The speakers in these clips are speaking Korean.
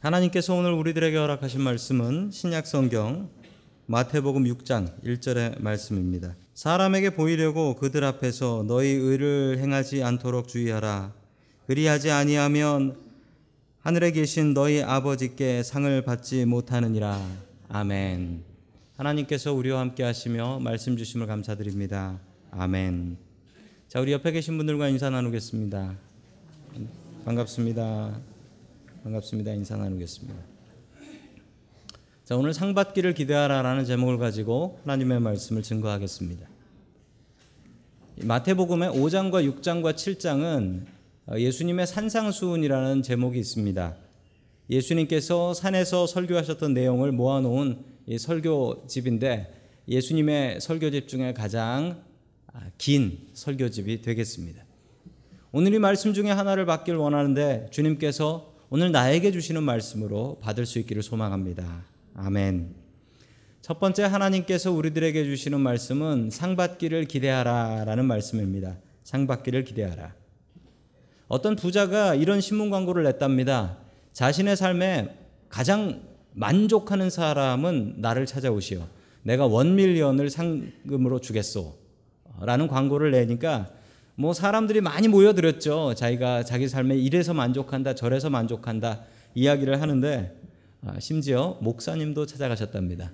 하나님께서 오늘 우리들에게 허락하신 말씀은 신약 성경 마태복음 6장 1절의 말씀입니다. 사람에게 보이려고 그들 앞에서 너희 의를 행하지 않도록 주의하라. 그리하지 아니하면 하늘에 계신 너희 아버지께 상을 받지 못하느니라. 아멘. 하나님께서 우리와 함께 하시며 말씀 주심을 감사드립니다. 아멘. 자, 우리 옆에 계신 분들과 인사 나누겠습니다. 반갑습니다. 반갑습니다. 인사 나누겠습니다. 자, 오늘 상 받기를 기대하라라는 제목을 가지고 하나님의 말씀을 증거하겠습니다. 마태복음의 5장과 6장과 7장은 예수님의 산상수훈이라는 제목이 있습니다. 예수님께서 산에서 설교하셨던 내용을 모아놓은 설교집인데 예수님의 설교집 중에 가장 긴 설교집이 되겠습니다. 오늘 이 말씀 중에 하나를 받길 원하는데 주님께서 오늘 나에게 주시는 말씀으로 받을 수 있기를 소망합니다. 아멘. 첫 번째 하나님께서 우리들에게 주시는 말씀은 상 받기를 기대하라라는 말씀입니다. 상 받기를 기대하라. 어떤 부자가 이런 신문 광고를 냈답니다. 자신의 삶에 가장 만족하는 사람은 나를 찾아오시오. 내가 원 밀리언을 상금으로 주겠소. 라는 광고를 내니까 뭐 사람들이 많이 모여들었죠. 자기가 자기 삶에 이래서 만족한다, 저래서 만족한다 이야기를 하는데 아, 심지어 목사님도 찾아가셨답니다.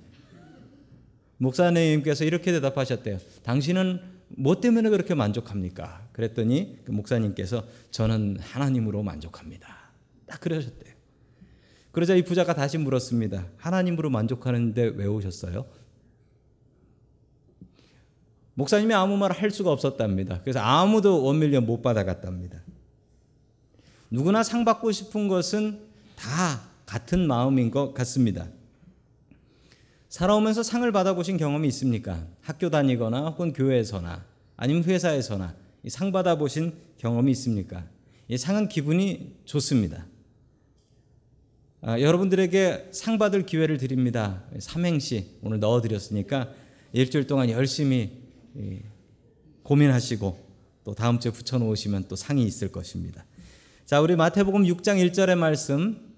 목사님께서 이렇게 대답하셨대요. 당신은 뭐 때문에 그렇게 만족합니까? 그랬더니 그 목사님께서 저는 하나님으로 만족합니다. 딱 그러셨대요. 그러자 이 부자가 다시 물었습니다. 하나님으로 만족하는데 왜 오셨어요? 목사님이 아무 말 할 수가 없었답니다. 그래서 아무도 원밀리언 못 받아갔답니다. 누구나 상 받고 싶은 것은 다 같은 마음인 것 같습니다. 살아오면서 상을 받아보신 경험이 있습니까? 학교 다니거나 혹은 교회에서나 아니면 회사에서나 상 받아보신 경험이 있습니까? 이 상은 기분이 좋습니다. 아, 여러분들에게 상 받을 기회를 드립니다. 삼행시 오늘 넣어드렸으니까 일주일 동안 열심히 예, 고민하시고 또 다음 주에 붙여놓으시면 또 상이 있을 것입니다. 자, 우리 마태복음 6장 1절의 말씀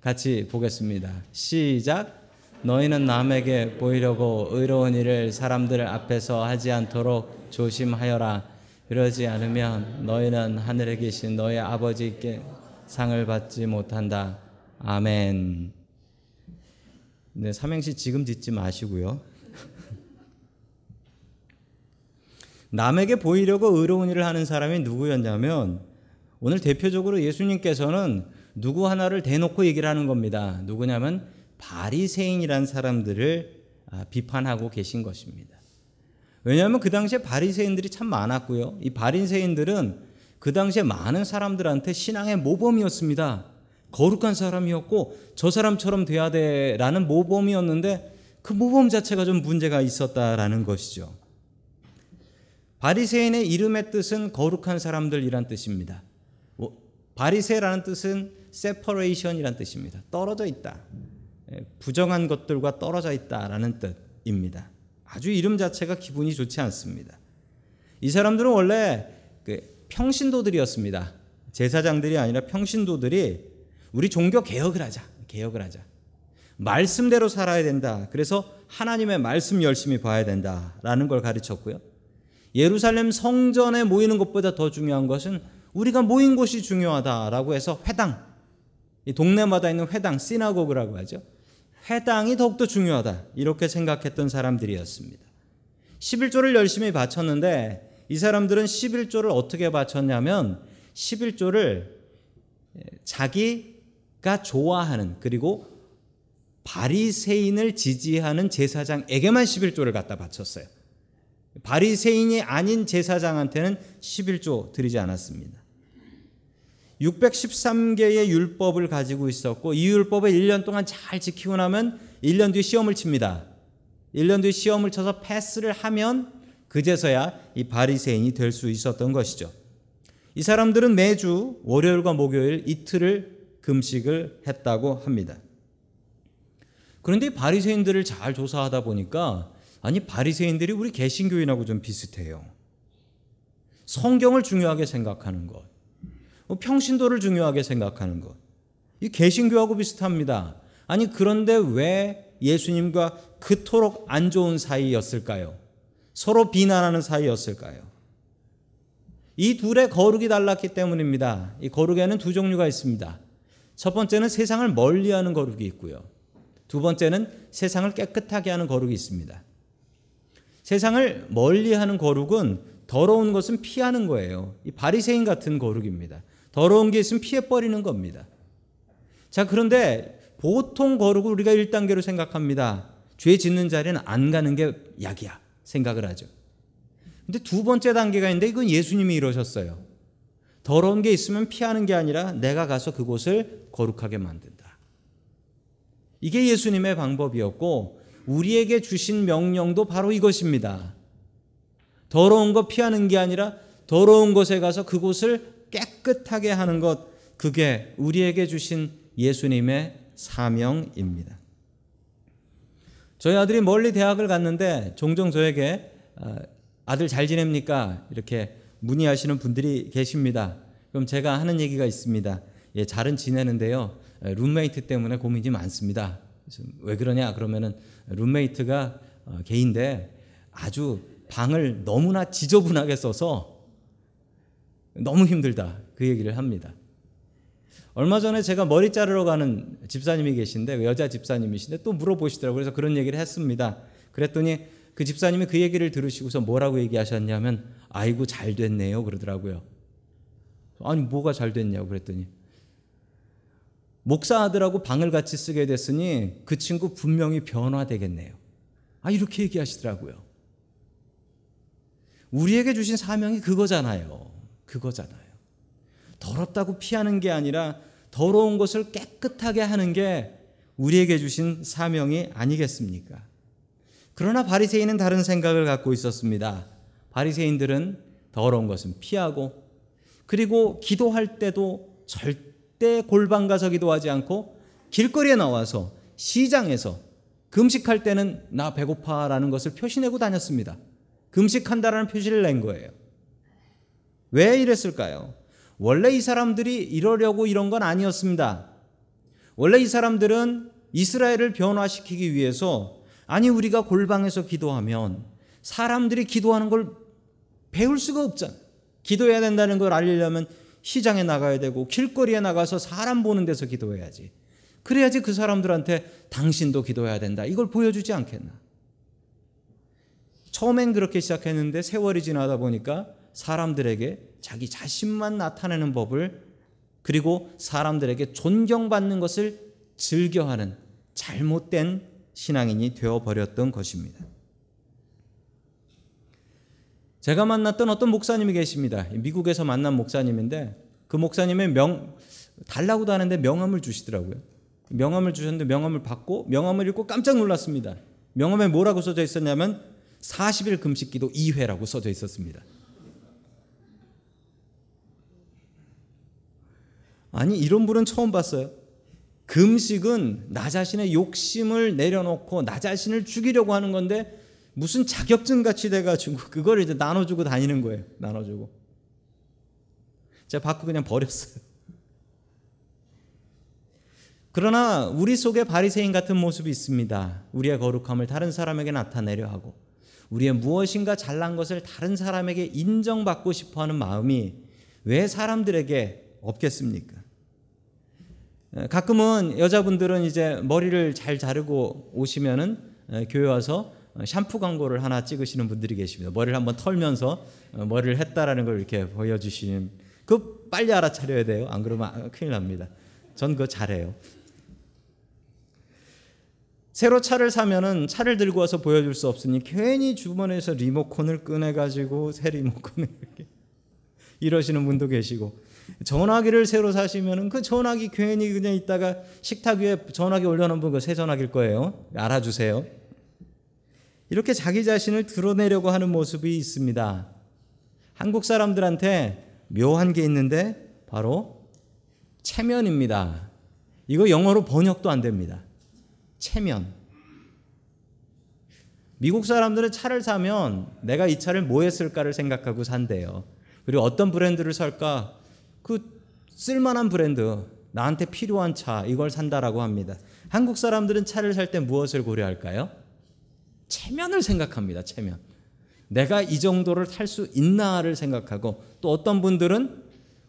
같이 보겠습니다. 시작. 너희는 남에게 보이려고 의로운 일을 사람들 앞에서 하지 않도록 조심하여라. 그러지 않으면 너희는 하늘에 계신 너희 아버지께 상을 받지 못한다. 아멘. 네, 삼행시 지금 짓지 마시고요. 남에게 보이려고 의로운 일을 하는 사람이 누구였냐면 오늘 대표적으로 예수님께서는 누구 하나를 대놓고 얘기를 하는 겁니다. 누구냐면 바리새인이란 사람들을 아, 비판하고 계신 것입니다. 왜냐하면 그 당시에 바리새인들이 참 많았고요. 이 바리새인들은 그 당시에 많은 사람들한테 신앙의 모범이었습니다. 거룩한 사람이었고 저 사람처럼 돼야 돼라는 모범이었는데 그 모범 자체가 좀 문제가 있었다라는 것이죠. 바리새인의 이름의 뜻은 거룩한 사람들이란 뜻입니다. 뭐, 바리새라는 뜻은 separation이란 뜻입니다. 떨어져 있다. 예, 부정한 것들과 떨어져 있다라는 뜻입니다. 아주 이름 자체가 기분이 좋지 않습니다. 이 사람들은 원래 그 평신도들이었습니다. 제사장들이 아니라 평신도들이 우리 종교 개혁을 하자. 개혁을 하자. 말씀대로 살아야 된다. 그래서 하나님의 말씀 열심히 봐야 된다라는 걸 가르쳤고요. 예루살렘 성전에 모이는 것보다 더 중요한 것은 우리가 모인 곳이 중요하다라고 해서 회당, 동네마다 있는 회당, 시나고그라고 하죠. 회당이 더욱더 중요하다. 이렇게 생각했던 사람들이었습니다. 11조를 열심히 바쳤는데 이 사람들은 11조를 어떻게 바쳤냐면 11조를 자기가 좋아하는 그리고 바리새인을 지지하는 제사장에게만 11조를 갖다 바쳤어요. 바리새인이 아닌 제사장한테는 11조 드리지 않았습니다. 613개의 율법을 가지고 있었고 이 율법을 1년 동안 잘 지키고 나면 1년 뒤에 시험을 칩니다. 1년 뒤에 시험을 쳐서 패스를 하면 그제서야 이 바리새인이 될 수 있었던 것이죠. 이 사람들은 매주 월요일과 목요일 이틀을 금식을 했다고 합니다. 그런데 바리새인들을 잘 조사하다 보니까 아니 바리새인들이 우리 개신교인하고 좀 비슷해요. 성경을 중요하게 생각하는 것, 뭐 평신도를 중요하게 생각하는 것, 이 개신교하고 비슷합니다. 아니 그런데 왜 예수님과 그토록 안 좋은 사이였을까요? 서로 비난하는 사이였을까요? 이 둘의 거룩이 달랐기 때문입니다. 이 거룩에는 두 종류가 있습니다. 첫 번째는 세상을 멀리하는 거룩이 있고요. 두 번째는 세상을 깨끗하게 하는 거룩이 있습니다. 세상을 멀리하는 거룩은 더러운 것은 피하는 거예요. 이 바리새인 같은 거룩입니다. 더러운 게 있으면 피해 버리는 겁니다. 자, 그런데 보통 거룩을 우리가 1단계로 생각합니다. 죄 짓는 자리는 안 가는 게 약이야. 생각을 하죠. 근데 두 번째 단계가 있는데 이건 예수님이 이러셨어요. 더러운 게 있으면 피하는 게 아니라 내가 가서 그곳을 거룩하게 만든다. 이게 예수님의 방법이었고 우리에게 주신 명령도 바로 이것입니다. 더러운 거 피하는 게 아니라 더러운 곳에 가서 그곳을 깨끗하게 하는 것 그게 우리에게 주신 예수님의 사명입니다. 저희 아들이 멀리 대학을 갔는데 종종 저에게 아, 아들 잘 지냅니까? 이렇게 문의하시는 분들이 계십니다. 그럼 제가 하는 얘기가 있습니다. 예, 잘은 지내는데요. 룸메이트 때문에 고민이 많습니다. 왜 그러냐? 그러면은 룸메이트가 어, 개인데 아주 방을 너무나 지저분하게 써서 너무 힘들다. 그 얘기를 합니다. 얼마 전에 제가 머리 자르러 가는 집사님이 계신데 그 여자 집사님이신데 또 물어보시더라고요. 그래서 그런 얘기를 했습니다. 그랬더니 그 집사님이 그 얘기를 들으시고서 뭐라고 얘기하셨냐면 아이고 잘 됐네요 그러더라고요. 아니 뭐가 잘 됐냐고 그랬더니 목사 아들하고 방을 같이 쓰게 됐으니 그 친구 분명히 변화되겠네요. 아 이렇게 얘기하시더라고요. 우리에게 주신 사명이 그거잖아요. 그거잖아요. 더럽다고 피하는 게 아니라 더러운 것을 깨끗하게 하는 게 우리에게 주신 사명이 아니겠습니까? 그러나 바리새인은 다른 생각을 갖고 있었습니다. 바리새인들은 더러운 것은 피하고 그리고 기도할 때도 절대 골방 가서 기도하지 않고 길거리에 나와서 시장에서 금식할 때는 나 배고파라는 것을 표시내고 다녔습니다. 금식한다라는 표시를 낸 거예요. 왜 이랬을까요? 원래 이 사람들이 이러려고 이런 건 아니었습니다. 원래 이 사람들은 이스라엘을 변화시키기 위해서 아니 우리가 골방에서 기도하면 사람들이 기도하는 걸 배울 수가 없잖아. 기도해야 된다는 걸 알리려면 시장에 나가야 되고 길거리에 나가서 사람 보는 데서 기도해야지. 그래야지 그 사람들한테 당신도 기도해야 된다. 이걸 보여주지 않겠나. 처음엔 그렇게 시작했는데 세월이 지나다 보니까 사람들에게 자기 자신만 나타내는 법을 그리고 사람들에게 존경받는 것을 즐겨하는 잘못된 신앙인이 되어버렸던 것입니다. 제가 만났던 어떤 목사님이 계십니다. 미국에서 만난 목사님인데 그 목사님의 명 달라고도 하는데 명함을 주시더라고요. 명함을 주셨는데 명함을 받고 명함을 읽고 깜짝 놀랐습니다. 명함에 뭐라고 써져 있었냐면 40일 금식 기도 2회라고 써져 있었습니다. 아니 이런 분은 처음 봤어요. 금식은 나 자신의 욕심을 내려놓고 나 자신을 죽이려고 하는 건데 무슨 자격증 같이 돼가지고 그걸 이제 나눠주고 다니는 거예요. 나눠주고. 제가 받고 그냥 버렸어요. 그러나 우리 속에 바리새인 같은 모습이 있습니다. 우리의 거룩함을 다른 사람에게 나타내려 하고 우리의 무엇인가 잘난 것을 다른 사람에게 인정받고 싶어 하는 마음이 왜 사람들에게 없겠습니까? 가끔은 여자분들은 이제 머리를 잘 자르고 오시면은 교회 와서 샴푸 광고를 하나 찍으시는 분들이 계십니다. 머리를 한번 털면서 어, 머리를 했다라는 걸 이렇게 보여주시는 그 빨리 알아차려야 돼요. 안 그러면 아, 큰일 납니다. 전 그거 잘해요. 새로 차를 사면은 차를 들고 와서 보여줄 수 없으니 괜히 주머니에서 리모컨을 꺼내가지고 새 리모컨을 이렇게 이러시는 분도 계시고 전화기를 새로 사시면은 그 전화기 괜히 그냥 있다가 식탁 위에 전화기 올려놓은 그새 전화기일 거예요. 알아주세요. 이렇게 자기 자신을 드러내려고 하는 모습이 있습니다. 한국 사람들한테 묘한 게 있는데 바로 체면입니다. 이거 영어로 번역도 안 됩니다. 체면. 미국 사람들은 차를 사면 내가 이 차를 뭐 했을까를 생각하고 산대요. 그리고 어떤 브랜드를 살까? 그 쓸만한 브랜드, 나한테 필요한 차 이걸 산다라고 합니다. 한국 사람들은 차를 살 때 무엇을 고려할까요? 체면을 생각합니다. 체면. 내가 이 정도를 탈 수 있나를 생각하고 또 어떤 분들은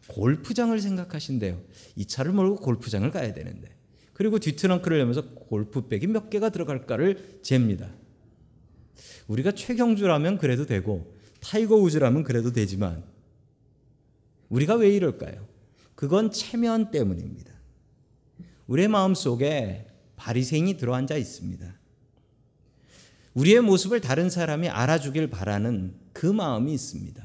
골프장을 생각하신대요. 이 차를 몰고 골프장을 가야 되는데. 그리고 뒤트렁크를 열면서 골프백이 몇 개가 들어갈까를 잽니다. 우리가 최경주라면 그래도 되고 타이거 우즈라면 그래도 되지만 우리가 왜 이럴까요? 그건 체면 때문입니다. 우리의 마음 속에 바리새인이 들어앉아 있습니다. 우리의 모습을 다른 사람이 알아주길 바라는 그 마음이 있습니다.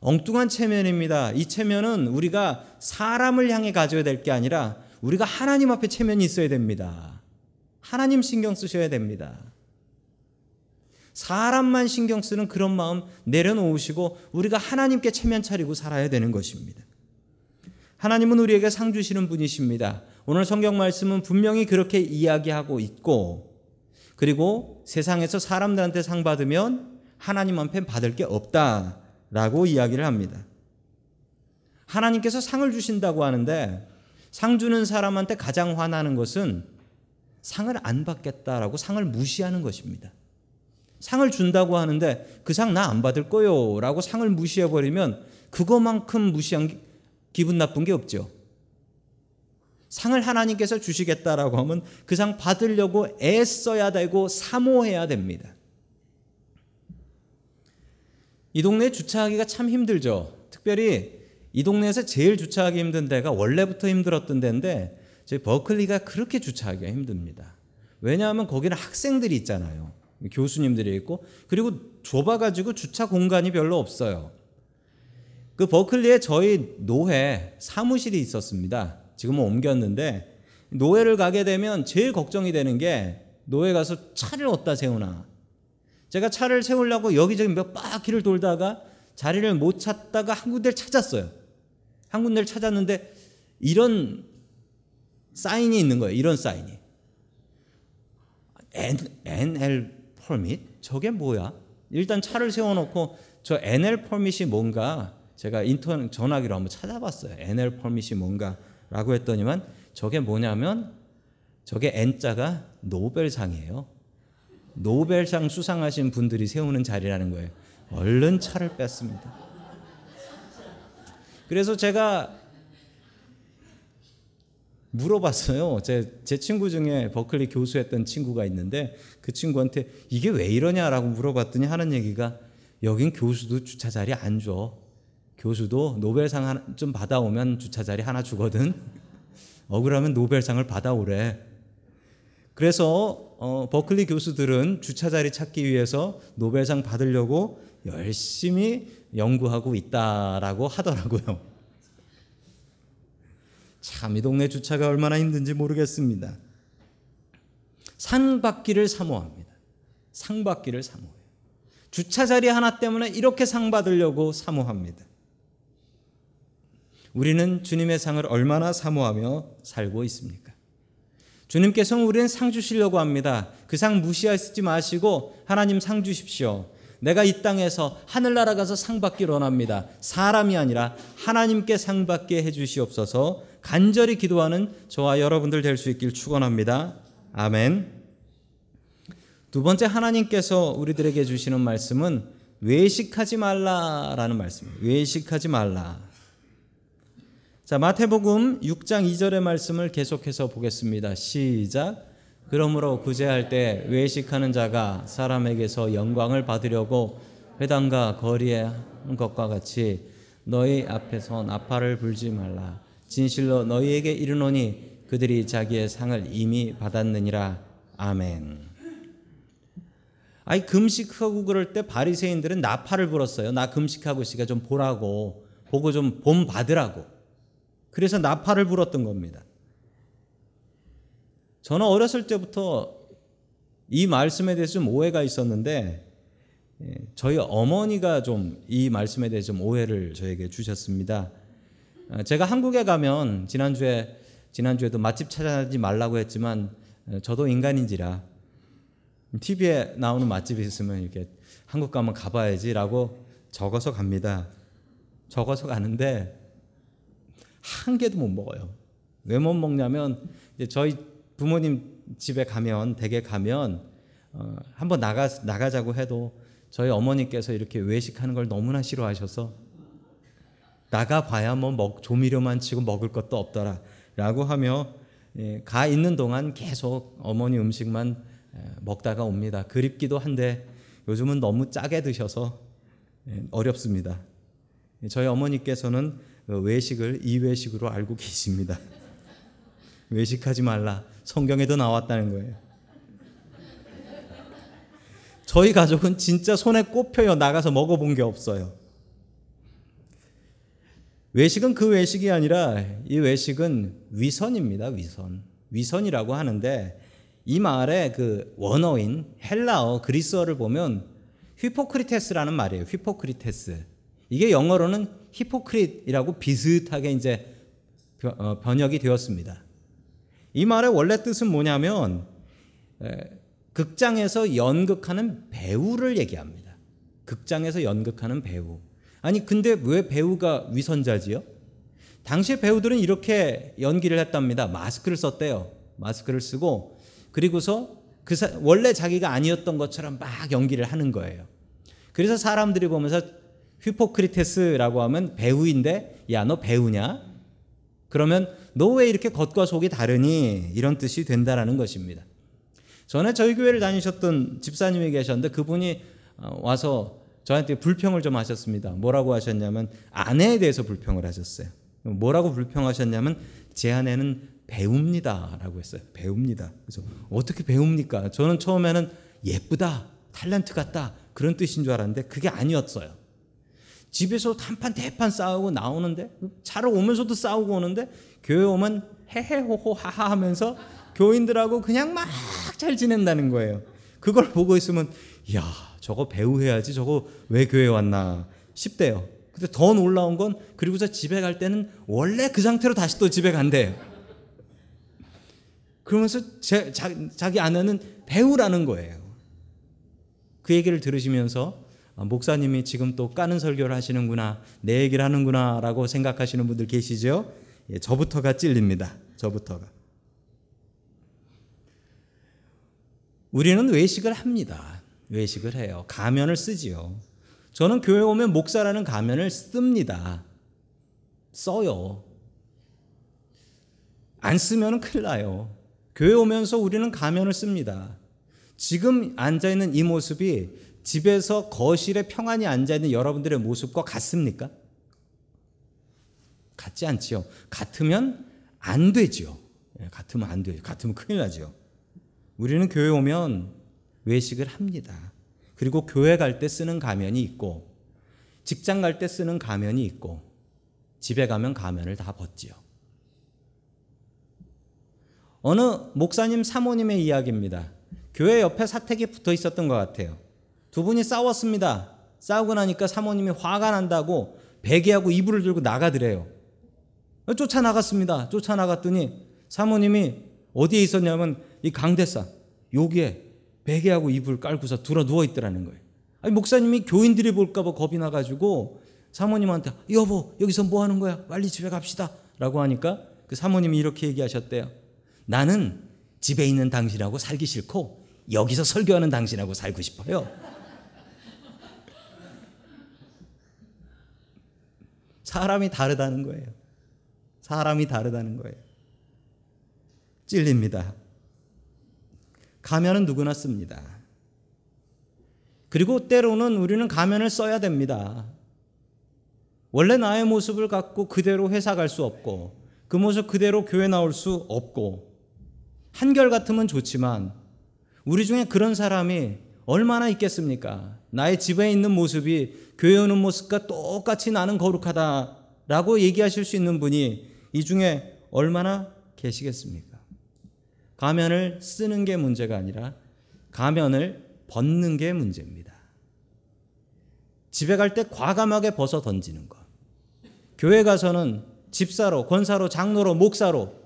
엉뚱한 체면입니다. 이 체면은 우리가 사람을 향해 가져야 될 게 아니라 우리가 하나님 앞에 체면이 있어야 됩니다. 하나님 신경 쓰셔야 됩니다. 사람만 신경 쓰는 그런 마음 내려놓으시고 우리가 하나님께 체면 차리고 살아야 되는 것입니다. 하나님은 우리에게 상 주시는 분이십니다. 오늘 성경 말씀은 분명히 그렇게 이야기하고 있고 그리고 세상에서 사람들한테 상 받으면 하나님 앞에 받을 게 없다라고 이야기를 합니다. 하나님께서 상을 주신다고 하는데 상 주는 사람한테 가장 화나는 것은 상을 안 받겠다라고 상을 무시하는 것입니다. 상을 준다고 하는데 그 상 나 안 받을 거요 라고 상을 무시해 버리면 그거만큼 무시한 기분 나쁜 게 없죠. 상을 하나님께서 주시겠다라고 하면 그 상 받으려고 애써야 되고 사모해야 됩니다. 이 동네 주차하기가 참 힘들죠. 특별히 이 동네에서 제일 주차하기 힘든 데가 원래부터 힘들었던 데인데 저희 버클리가 그렇게 주차하기가 힘듭니다. 왜냐하면 거기는 학생들이 있잖아요. 교수님들이 있고 그리고 좁아가지고 주차 공간이 별로 없어요. 그 버클리에 저희 노회 사무실이 있었습니다. 지금은 옮겼는데 노회를 가게 되면 제일 걱정이 되는 게 노회 가서 차를 어디다 세우나. 제가 차를 세우려고 여기저기 몇 바퀴를 돌다가 자리를 못 찾다가 한 군데를 찾았어요. 한 군데를 찾았는데 이런 사인이 있는 거예요. 이런 사인이. N, NL 퍼밋? 저게 뭐야? 일단 차를 세워놓고 저 NL 퍼밋이 뭔가 제가 인터넷 전화기로 한번 찾아봤어요. NL 퍼밋이 뭔가 라고 했더니만 저게 뭐냐면 저게 N자가 노벨상이에요. 노벨상 수상하신 분들이 세우는 자리라는 거예요. 얼른 차를 뺐습니다. 그래서 제가 물어봤어요. 제, 제 친구 중에 버클리 교수했던 친구가 있는데 그 친구한테 이게 왜 이러냐라고 물어봤더니 하는 얘기가 여긴 교수도 주차 자리 안 줘. 교수도 노벨상 좀 받아오면 주차 자리 하나 주거든. 억울하면 노벨상을 받아오래. 그래서 어, 버클리 교수들은 주차 자리 찾기 위해서 노벨상 받으려고 열심히 연구하고 있다라고 하더라고요. 참 이 동네 주차가 얼마나 힘든지 모르겠습니다. 상 받기를 사모합니다. 상 받기를 사모해요. 주차 자리 하나 때문에 이렇게 상 받으려고 사모합니다. 우리는 주님의 상을 얼마나 사모하며 살고 있습니까? 주님께서는 우리는 상 주시려고 합니다. 그 상 무시하지 마시고 하나님 상 주십시오. 내가 이 땅에서 하늘나라 가서 상 받기를 원합니다. 사람이 아니라 하나님께 상 받게 해 주시옵소서 간절히 기도하는 저와 여러분들 될 수 있길 축원합니다. 아멘. 두 번째 하나님께서 우리들에게 주시는 말씀은 외식하지 말라라는 말씀이에요. 외식하지 말라. 자, 마태복음 6장 2절의 말씀을 계속해서 보겠습니다. 시작. 그러므로 구제할 때 외식하는 자가 사람에게서 영광을 받으려고 회당과 거리에 하는 것과 같이 너희 앞에서 나팔을 불지 말라. 진실로 너희에게 이르노니 그들이 자기의 상을 이미 받았느니라. 아멘. 아이 금식하고 그럴 때 바리새인들은 나팔을 불었어요. 나 금식하고 있으니까 좀 보라고 보고 좀본 받으라고. 그래서 나팔을 불었던 겁니다. 저는 어렸을 때부터 이 말씀에 대해서 좀 오해가 있었는데 예, 저희 어머니가 좀 이 말씀에 대해서 좀 오해를 저에게 주셨습니다. 어, 제가 한국에 가면 지난주에 지난주에도 맛집 찾아지 말라고 했지만 어, 저도 인간인지라 TV에 나오는 맛집이 있으면 이렇게 한국 가면 가봐야지라고 적어서 갑니다. 적어서 가는데 한 개도 못 먹어요. 왜 못 먹냐면 저희 부모님 집에 가면 댁에 가면 어, 한번 나가 나가자고 해도 저희 어머니께서 이렇게 외식하는 걸 너무나 싫어하셔서 나가 봐야 뭐 먹, 조미료만 치고 먹을 것도 없더라라고 하며 예, 가 있는 동안 계속 어머니 음식만 예, 먹다가 옵니다. 그립기도 한데 요즘은 너무 짜게 드셔서 예, 어렵습니다. 저희 어머니께서는 그 외식을 이외식으로 알고 계십니다. 외식하지 말라. 성경에도 나왔다는 거예요. 저희 가족은 진짜 손에 꼽혀요. 나가서 먹어본 게 없어요. 외식은 그 외식이 아니라 이 외식은 위선입니다. 위선. 위선이라고 하는데 이 말의 그 원어인 헬라어 그리스어를 보면 ὑποκριτής라는 말이에요. ὑποκριτής. 이게 영어로는 hypocrite이라고 비슷하게 이제 어, 번역이 되었습니다. 이 말의 원래 뜻은 뭐냐면 극장에서 연극하는 배우를 얘기합니다. 극장에서 연극하는 배우. 아니 근데 왜 배우가 위선자지요? 당시 배우들은 이렇게 연기를 했답니다. 마스크를 썼대요. 마스크를 쓰고 그리고서 그 사, 원래 자기가 아니었던 것처럼 막 연기를 하는 거예요. 그래서 사람들이 보면서 휘포크리테스라고 하면 배우인데 야 너 배우냐? 그러면 너 왜 이렇게 겉과 속이 다르니? 이런 뜻이 된다라는 것입니다. 전에 저희 교회를 다니셨던 집사님이 계셨는데 그분이 어, 와서 저한테 불평을 좀 하셨습니다. 뭐라고 하셨냐면 아내에 대해서 불평을 하셨어요. 뭐라고 불평하셨냐면 제 아내는 배웁니다라고 했어요. 배웁니다. 그래서 어떻게 배웁니까? 저는 처음에는 예쁘다, 탤런트 같다 그런 뜻인 줄 알았는데 그게 아니었어요. 집에서 한판 대판 싸우고 나오는데 차로 오면서도 싸우고 오는데 교회 오면 헤헤호호 하하 하면서 교인들하고 그냥 막 잘 지낸다는 거예요. 그걸 보고 있으면 야 저거 배우해야지 저거 왜 교회 왔나 싶대요. 근데 더 놀라운 건 그리고서 집에 갈 때는 원래 그 상태로 다시 또 집에 간대요. 그러면서 제, 자, 자기 아내는 배우라는 거예요. 그 얘기를 들으시면서 아, 목사님이 지금 또 까는 설교를 하시는구나, 내 얘기를 하는구나 라고 생각하시는 분들 계시죠? 예, 저부터가 찔립니다. 저부터가. 우리는 외식을 합니다. 외식을 해요. 가면을 쓰지요. 저는 교회 오면 목사라는 가면을 씁니다. 써요. 안 쓰면 큰일 나요. 교회 오면서 우리는 가면을 씁니다. 지금 앉아있는 이 모습이 집에서 거실에 평안히 앉아 있는 여러분들의 모습과 같습니까? 같지 않지요. 같으면 안 되지요. 예, 같으면 안 돼요. 같으면 큰일 나죠. 우리는 교회 오면 외식을 합니다. 그리고 교회 갈 때 쓰는 가면이 있고, 직장 갈 때 쓰는 가면이 있고, 집에 가면 가면을 다 벗지요. 어느 목사님 사모님의 이야기입니다. 교회 옆에 사택이 붙어 있었던 것 같아요. 두 분이 싸웠습니다. 싸우고 나니까 사모님이 화가 난다고 베개하고 이불을 들고 나가더래요. 쫓아나갔습니다. 쫓아나갔더니 사모님이 어디에 있었냐면 이 강대상 여기에 베개하고 이불 깔고서 들어 누워 있더라는 거예요. 아니 목사님이 교인들이 볼까봐 겁이 나가지고 사모님한테 여보 여기서 뭐 하는 거야? 빨리 집에 갑시다라고 하니까 그 사모님이 이렇게 얘기하셨대요. 나는 집에 있는 당신하고 살기 싫고 여기서 설교하는 당신하고 살고 싶어요. 사람이 다르다는 거예요. 사람이 다르다는 거예요. 찔립니다. 가면은 누구나 씁니다. 그리고 때로는 우리는 가면을 써야 됩니다. 원래 나의 모습을 갖고 그대로 회사 갈 수 없고 그 모습 그대로 교회 나올 수 없고 한결 같으면 좋지만 우리 중에 그런 사람이 얼마나 있겠습니까? 나의 집에 있는 모습이 교회 오는 모습과 똑같이 나는 거룩하다라고 얘기하실 수 있는 분이 이 중에 얼마나 계시겠습니까? 가면을 쓰는 게 문제가 아니라 가면을 벗는 게 문제입니다. 집에 갈 때 과감하게 벗어 던지는 것. 교회 가서는 집사로, 권사로, 장로로, 목사로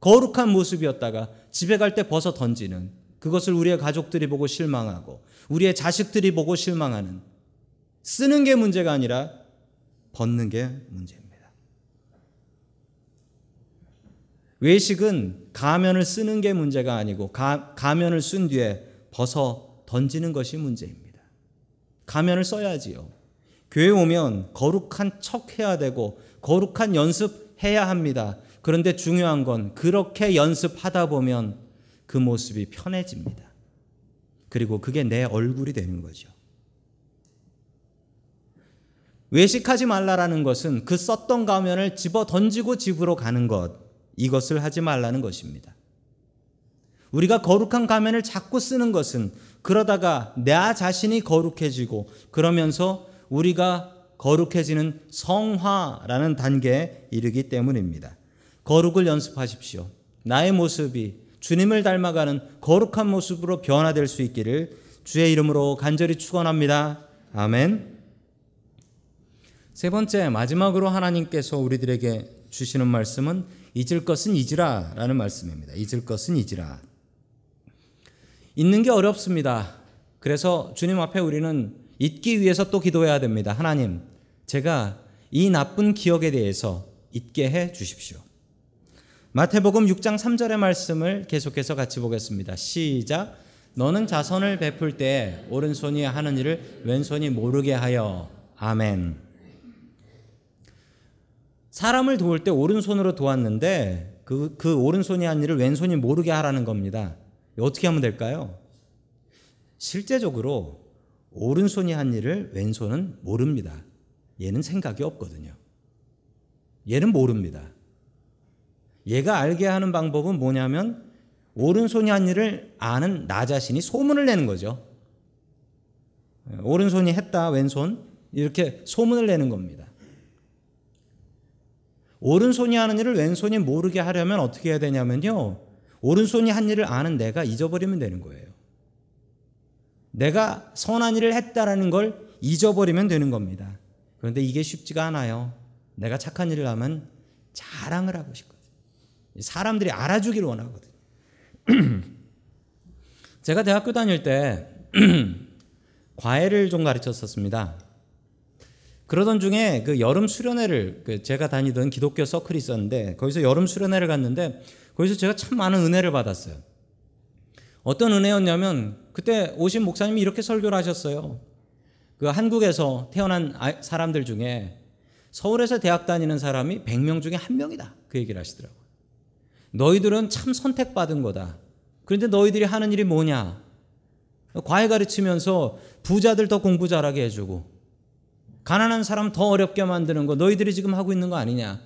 거룩한 모습이었다가 집에 갈 때 벗어 던지는 그것을 우리의 가족들이 보고 실망하고 우리의 자식들이 보고 실망하는 쓰는 게 문제가 아니라 벗는 게 문제입니다. 외식은 가면을 쓰는 게 문제가 아니고 가, 가면을 쓴 뒤에 벗어 던지는 것이 문제입니다. 가면을 써야지요. 교회 오면 거룩한 척 해야 되고 거룩한 연습 해야 합니다. 그런데 중요한 건 그렇게 연습하다 보면 그 모습이 편해집니다. 그리고 그게 내 얼굴이 되는 거죠. 외식하지 말라라는 것은 그 썼던 가면을 집어 던지고 집으로 가는 것, 이것을 하지 말라는 것입니다. 우리가 거룩한 가면을 자꾸 쓰는 것은 그러다가 나 자신이 거룩해지고 그러면서 우리가 거룩해지는 성화라는 단계에 이르기 때문입니다. 거룩을 연습하십시오. 나의 모습이 주님을 닮아가는 거룩한 모습으로 변화될 수 있기를 주의 이름으로 간절히 축원합니다. 아멘. 세 번째 마지막으로 하나님께서 우리들에게 주시는 말씀은 잊을 것은 잊으라라는 말씀입니다. 잊을 것은 잊으라. 잊는 게 어렵습니다. 그래서 주님 앞에 우리는 잊기 위해서 또 기도해야 됩니다. 하나님, 제가 이 나쁜 기억에 대해서 잊게 해 주십시오. 마태복음 6장 3절의 말씀을 계속해서 같이 보겠습니다. 시작. 너는 자선을 베풀 때 오른손이 하는 일을 왼손이 모르게 하여. 아멘. 사람을 도울 때 오른손으로 도왔는데 그, 그 오른손이 한 일을 왼손이 모르게 하라는 겁니다. 어떻게 하면 될까요? 실제적으로 오른손이 한 일을 왼손은 모릅니다. 얘는 생각이 없거든요. 얘는 모릅니다. 얘가 알게 하는 방법은 뭐냐면 오른손이 한 일을 아는 나 자신이 소문을 내는 거죠. 오른손이 했다, 왼손 이렇게 소문을 내는 겁니다. 오른손이 하는 일을 왼손이 모르게 하려면 어떻게 해야 되냐면요. 오른손이 한 일을 아는 내가 잊어버리면 되는 거예요. 내가 선한 일을 했다라는 걸 잊어버리면 되는 겁니다. 그런데 이게 쉽지가 않아요. 내가 착한 일을 하면 자랑을 하고 싶거든요. 사람들이 알아주기를 원하거든요. 제가 대학교 다닐 때 과외를 좀 가르쳤었습니다. 그러던 중에 그 여름 수련회를 그 제가 다니던 기독교 서클이 있었는데 거기서 여름 수련회를 갔는데 거기서 제가 참 많은 은혜를 받았어요. 어떤 은혜였냐면 그때 오신 목사님이 이렇게 설교를 하셨어요. 그 한국에서 태어난 사람들 중에 서울에서 대학 다니는 사람이 100명 중에 한 명이다. 그 얘기를 하시더라고요. 너희들은 참 선택받은 거다. 그런데 너희들이 하는 일이 뭐냐? 과외 가르치면서 부자들 더 공부 잘하게 해주고 가난한 사람 더 어렵게 만드는 거 너희들이 지금 하고 있는 거 아니냐?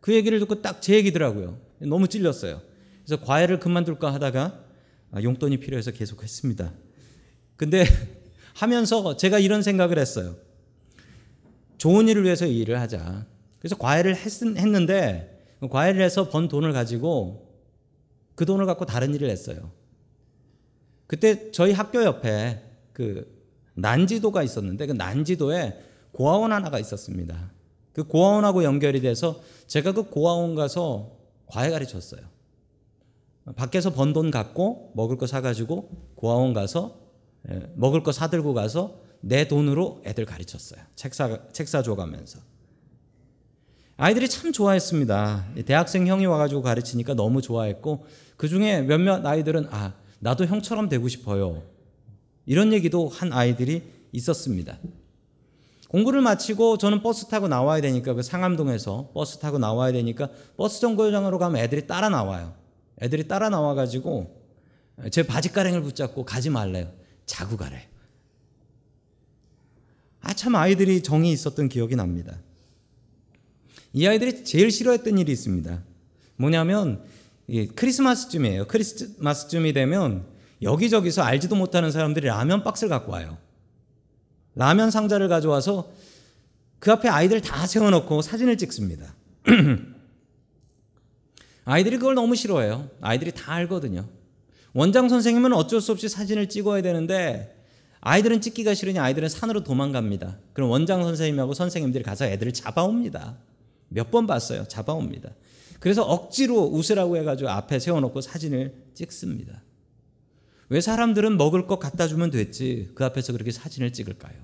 그 얘기를 듣고 딱 제 얘기더라고요. 너무 찔렸어요. 그래서 과외를 그만둘까 하다가 아, 용돈이 필요해서 계속 했습니다. 근데 하면서 제가 이런 생각을 했어요. 좋은 일을 위해서 이 일을 하자. 그래서 과외를 했, 했는데 과외를 해서 번 돈을 가지고 그 돈을 갖고 다른 일을 했어요. 그때 저희 학교 옆에 그 난지도가 있었는데 그 난지도에 고아원 하나가 있었습니다. 그 고아원하고 연결이 돼서 제가 그 고아원 가서 과외 가르쳤어요. 밖에서 번 돈 갖고 먹을 거 사가지고 고아원 가서 예, 먹을 거 사들고 가서 내 돈으로 애들 가르쳤어요. 책 사, 책 사 줘가면서. 아이들이 참 좋아했습니다. 대학생 형이 와가지고 가르치니까 너무 좋아했고 그 중에 몇몇 아이들은 아 나도 형처럼 되고 싶어요. 이런 얘기도 한 아이들이 있었습니다. 공부를 마치고 저는 버스 타고 나와야 되니까 그 상암동에서 버스 타고 나와야 되니까 버스 정거장으로 가면 애들이 따라 나와요. 애들이 따라 나와 가지고 제 바지 가랭이를 붙잡고 가지 말래요. 자고 가래. 아참 아이들이 정이 있었던 기억이 납니다. 이 아이들이 제일 싫어했던 일이 있습니다. 뭐냐면 크리스마스쯤이에요. 크리스마스쯤이 되면 여기저기서 알지도 못하는 사람들이 라면 박스를 갖고 와요. 라면 상자를 가져와서 그 앞에 아이들 다 세워놓고 사진을 찍습니다. 아이들이 그걸 너무 싫어해요. 아이들이 다 알거든요. 원장 선생님은 어쩔 수 없이 사진을 찍어야 되는데 아이들은 찍기가 싫으니 아이들은 산으로 도망갑니다. 그럼 원장 선생님하고 선생님들이 가서 애들을 잡아옵니다. 몇 번 봤어요. 잡아옵니다. 그래서 억지로 웃으라고 해가지고 앞에 세워놓고 사진을 찍습니다. 왜 사람들은 먹을 것 갖다 주면 됐지 그 앞에서 그렇게 사진을 찍을까요?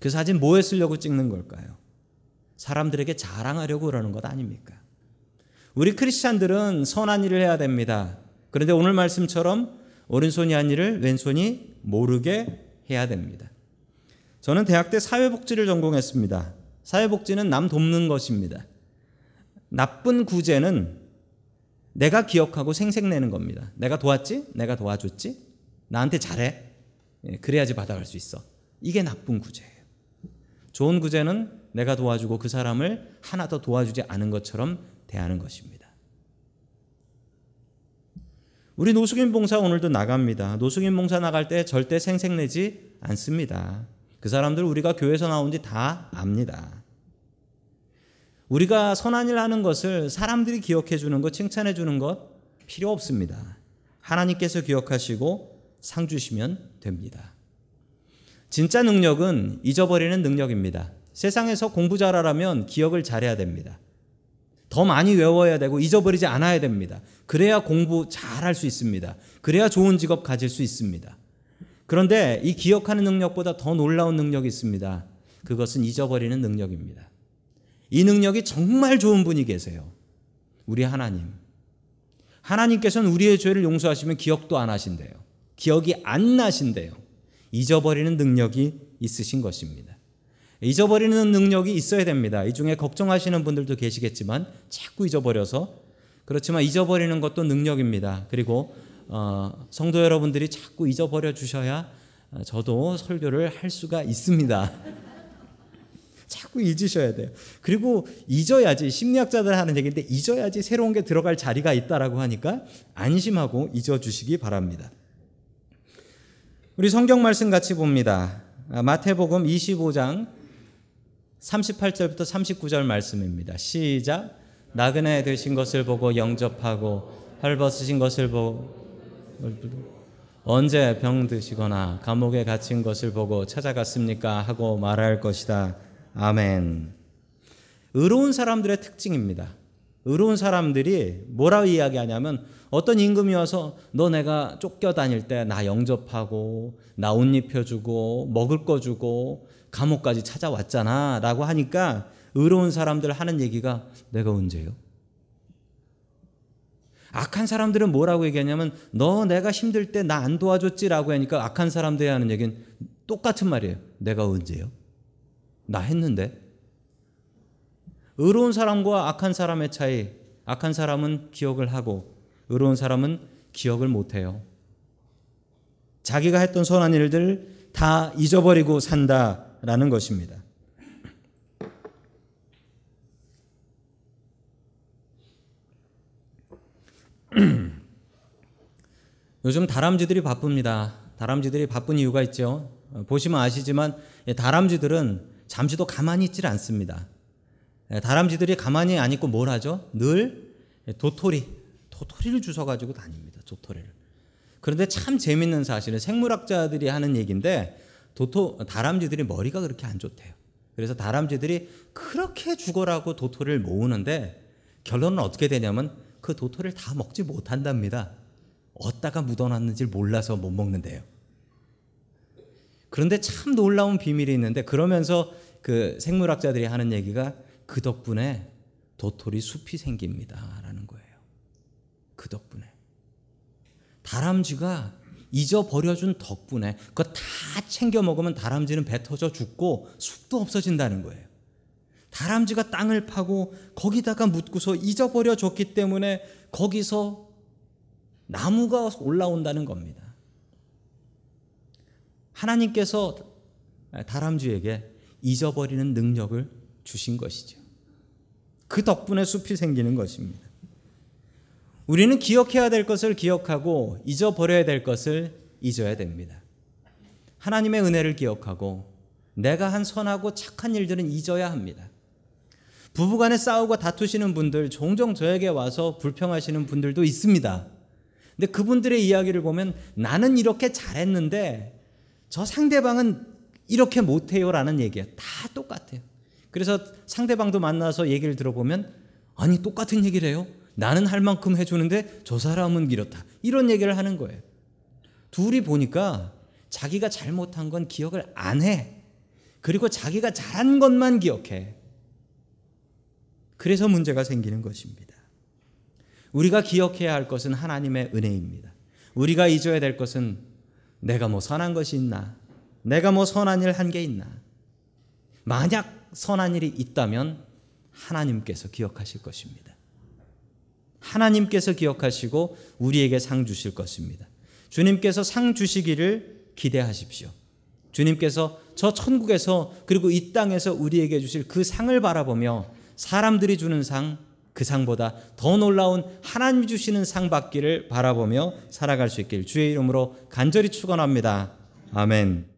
그 사진 뭐에 쓰려고 찍는 걸까요? 사람들에게 자랑하려고 그러는 것 아닙니까? 우리 크리스찬들은 선한 일을 해야 됩니다. 그런데 오늘 말씀처럼 오른손이 한 일을 왼손이 모르게 해야 됩니다. 저는 대학 때 사회복지를 전공했습니다. 사회복지는 남 돕는 것입니다. 나쁜 구제는 내가 기억하고 생색내는 겁니다. 내가 도왔지? 내가 도와줬지? 나한테 잘해? 예, 그래야지 받아갈 수 있어. 이게 나쁜 구제예요. 좋은 구제는 내가 도와주고 그 사람을 하나 더 도와주지 않은 것처럼 대하는 것입니다. 우리 노숙인 봉사 오늘도 나갑니다. 노숙인 봉사 나갈 때 절대 생색내지 않습니다. 그 사람들 우리가 교회에서 나온지 다 압니다. 우리가 선한 일 하는 것을 사람들이 기억해 주는 것, 칭찬해 주는 것 필요 없습니다. 하나님께서 기억하시고 상 주시면 됩니다. 진짜 능력은 잊어버리는 능력입니다. 세상에서 공부 잘하려면 기억을 잘해야 됩니다. 더 많이 외워야 되고 잊어버리지 않아야 됩니다. 그래야 공부 잘할 수 있습니다. 그래야 좋은 직업 가질 수 있습니다. 그런데 이 기억하는 능력보다 더 놀라운 능력이 있습니다. 그것은 잊어버리는 능력입니다. 이 능력이 정말 좋은 분이 계세요. 우리 하나님. 하나님께서는 우리의 죄를 용서하시면 기억도 안 하신대요. 기억이 안 나신대요. 잊어버리는 능력이 있으신 것입니다. 잊어버리는 능력이 있어야 됩니다. 이 중에 걱정하시는 분들도 계시겠지만 자꾸 잊어버려서 그렇지만 잊어버리는 것도 능력입니다. 그리고 어, 성도 여러분들이 자꾸 잊어버려 주셔야 저도 설교를 할 수가 있습니다. 자꾸 잊으셔야 돼요. 그리고 잊어야지 심리학자들 하는 얘기인데 잊어야지 새로운 게 들어갈 자리가 있다라고 하니까 안심하고 잊어 주시기 바랍니다. 우리 성경 말씀 같이 봅니다. 아, 마태복음 25장 38절부터 39절 말씀입니다. 시작. 나그네 되신 것을 보고 영접하고 헐벗으신 것을 보고 언제 병 드시거나 감옥에 갇힌 것을 보고 찾아갔습니까 하고 말할 것이다. 아멘. 의로운 사람들의 특징입니다. 의로운 사람들이 뭐라고 이야기하냐면 어떤 임금이 와서 너 내가 쫓겨 다닐 때 나 영접하고 나 옷 입혀주고 먹을 거 주고 감옥까지 찾아왔잖아 라고 하니까 의로운 사람들 하는 얘기가 내가 언제요? 악한 사람들은 뭐라고 얘기하냐면 너 내가 힘들 때 나 안 도와줬지라고 하니까 악한 사람들이 하는 얘기는 똑같은 말이에요. 내가 언제요? 나 했는데. 의로운 사람과 악한 사람의 차이. 악한 사람은 기억을 하고 의로운 사람은 기억을 못 해요. 자기가 했던 선한 일들 다 잊어버리고 산다라는 것입니다. 요즘 다람쥐들이 바쁩니다. 다람쥐들이 바쁜 이유가 있죠. 보시면 아시지만 다람쥐들은 잠시도 가만히 있질 않습니다. 예, 다람쥐들이 가만히 안 있고 뭘 하죠? 늘 도토리, 도토리를 주워 가지고 다닙니다. 도토리를. 그런데 참 재밌는 사실은 생물학자들이 하는 얘기인데 도토 다람쥐들이 머리가 그렇게 안 좋대요. 그래서 다람쥐들이 그렇게 죽어라고 도토리를 모으는데 결론은 어떻게 되냐면 그 도토리를 다 먹지 못한답니다. 어디다가 묻어놨는지 몰라서 못 먹는데요. 그런데 참 놀라운 비밀이 있는데 그러면서 그 생물학자들이 하는 얘기가 그 덕분에 도토리 숲이 생깁니다라는 거예요. 그 덕분에 다람쥐가 잊어버려준 덕분에 그거 다 챙겨 먹으면 다람쥐는 배 터져 죽고 숲도 없어진다는 거예요. 다람쥐가 땅을 파고 거기다가 묻고서 잊어버려 줬기 때문에 거기서 나무가 올라온다는 겁니다. 하나님께서 다람쥐에게 잊어버리는 능력을 주신 것이죠. 그 덕분에 숲이 생기는 것입니다. 우리는 기억해야 될 것을 기억하고 잊어버려야 될 것을 잊어야 됩니다. 하나님의 은혜를 기억하고 내가 한 선하고 착한 일들은 잊어야 합니다. 부부간에 싸우고 다투시는 분들 종종 저에게 와서 불평하시는 분들도 있습니다. 근데 그분들의 이야기를 보면 나는 이렇게 잘했는데 저 상대방은 이렇게 못해요라는 얘기야. 다 똑같아요. 그래서 상대방도 만나서 얘기를 들어보면 아니 똑같은 얘기를 해요. 나는 할 만큼 해주는데 저 사람은 이렇다. 이런 얘기를 하는 거예요. 둘이 보니까 자기가 잘못한 건 기억을 안 해. 그리고 자기가 잘한 것만 기억해. 그래서 문제가 생기는 것입니다. 우리가 기억해야 할 것은 하나님의 은혜입니다. 우리가 잊어야 될 것은 내가 뭐 선한 것이 있나? 내가 뭐 선한 일 한 게 있나? 만약 선한 일이 있다면 하나님께서 기억하실 것입니다. 하나님께서 기억하시고 우리에게 상 주실 것입니다. 주님께서 상 주시기를 기대하십시오. 주님께서 저 천국에서 그리고 이 땅에서 우리에게 주실 그 상을 바라보며 사람들이 주는 상, 그 상보다 더 놀라운 하나님이 주시는 상 받기를 바라보며 살아갈 수 있길 주의 이름으로 간절히 축원합니다. 아멘.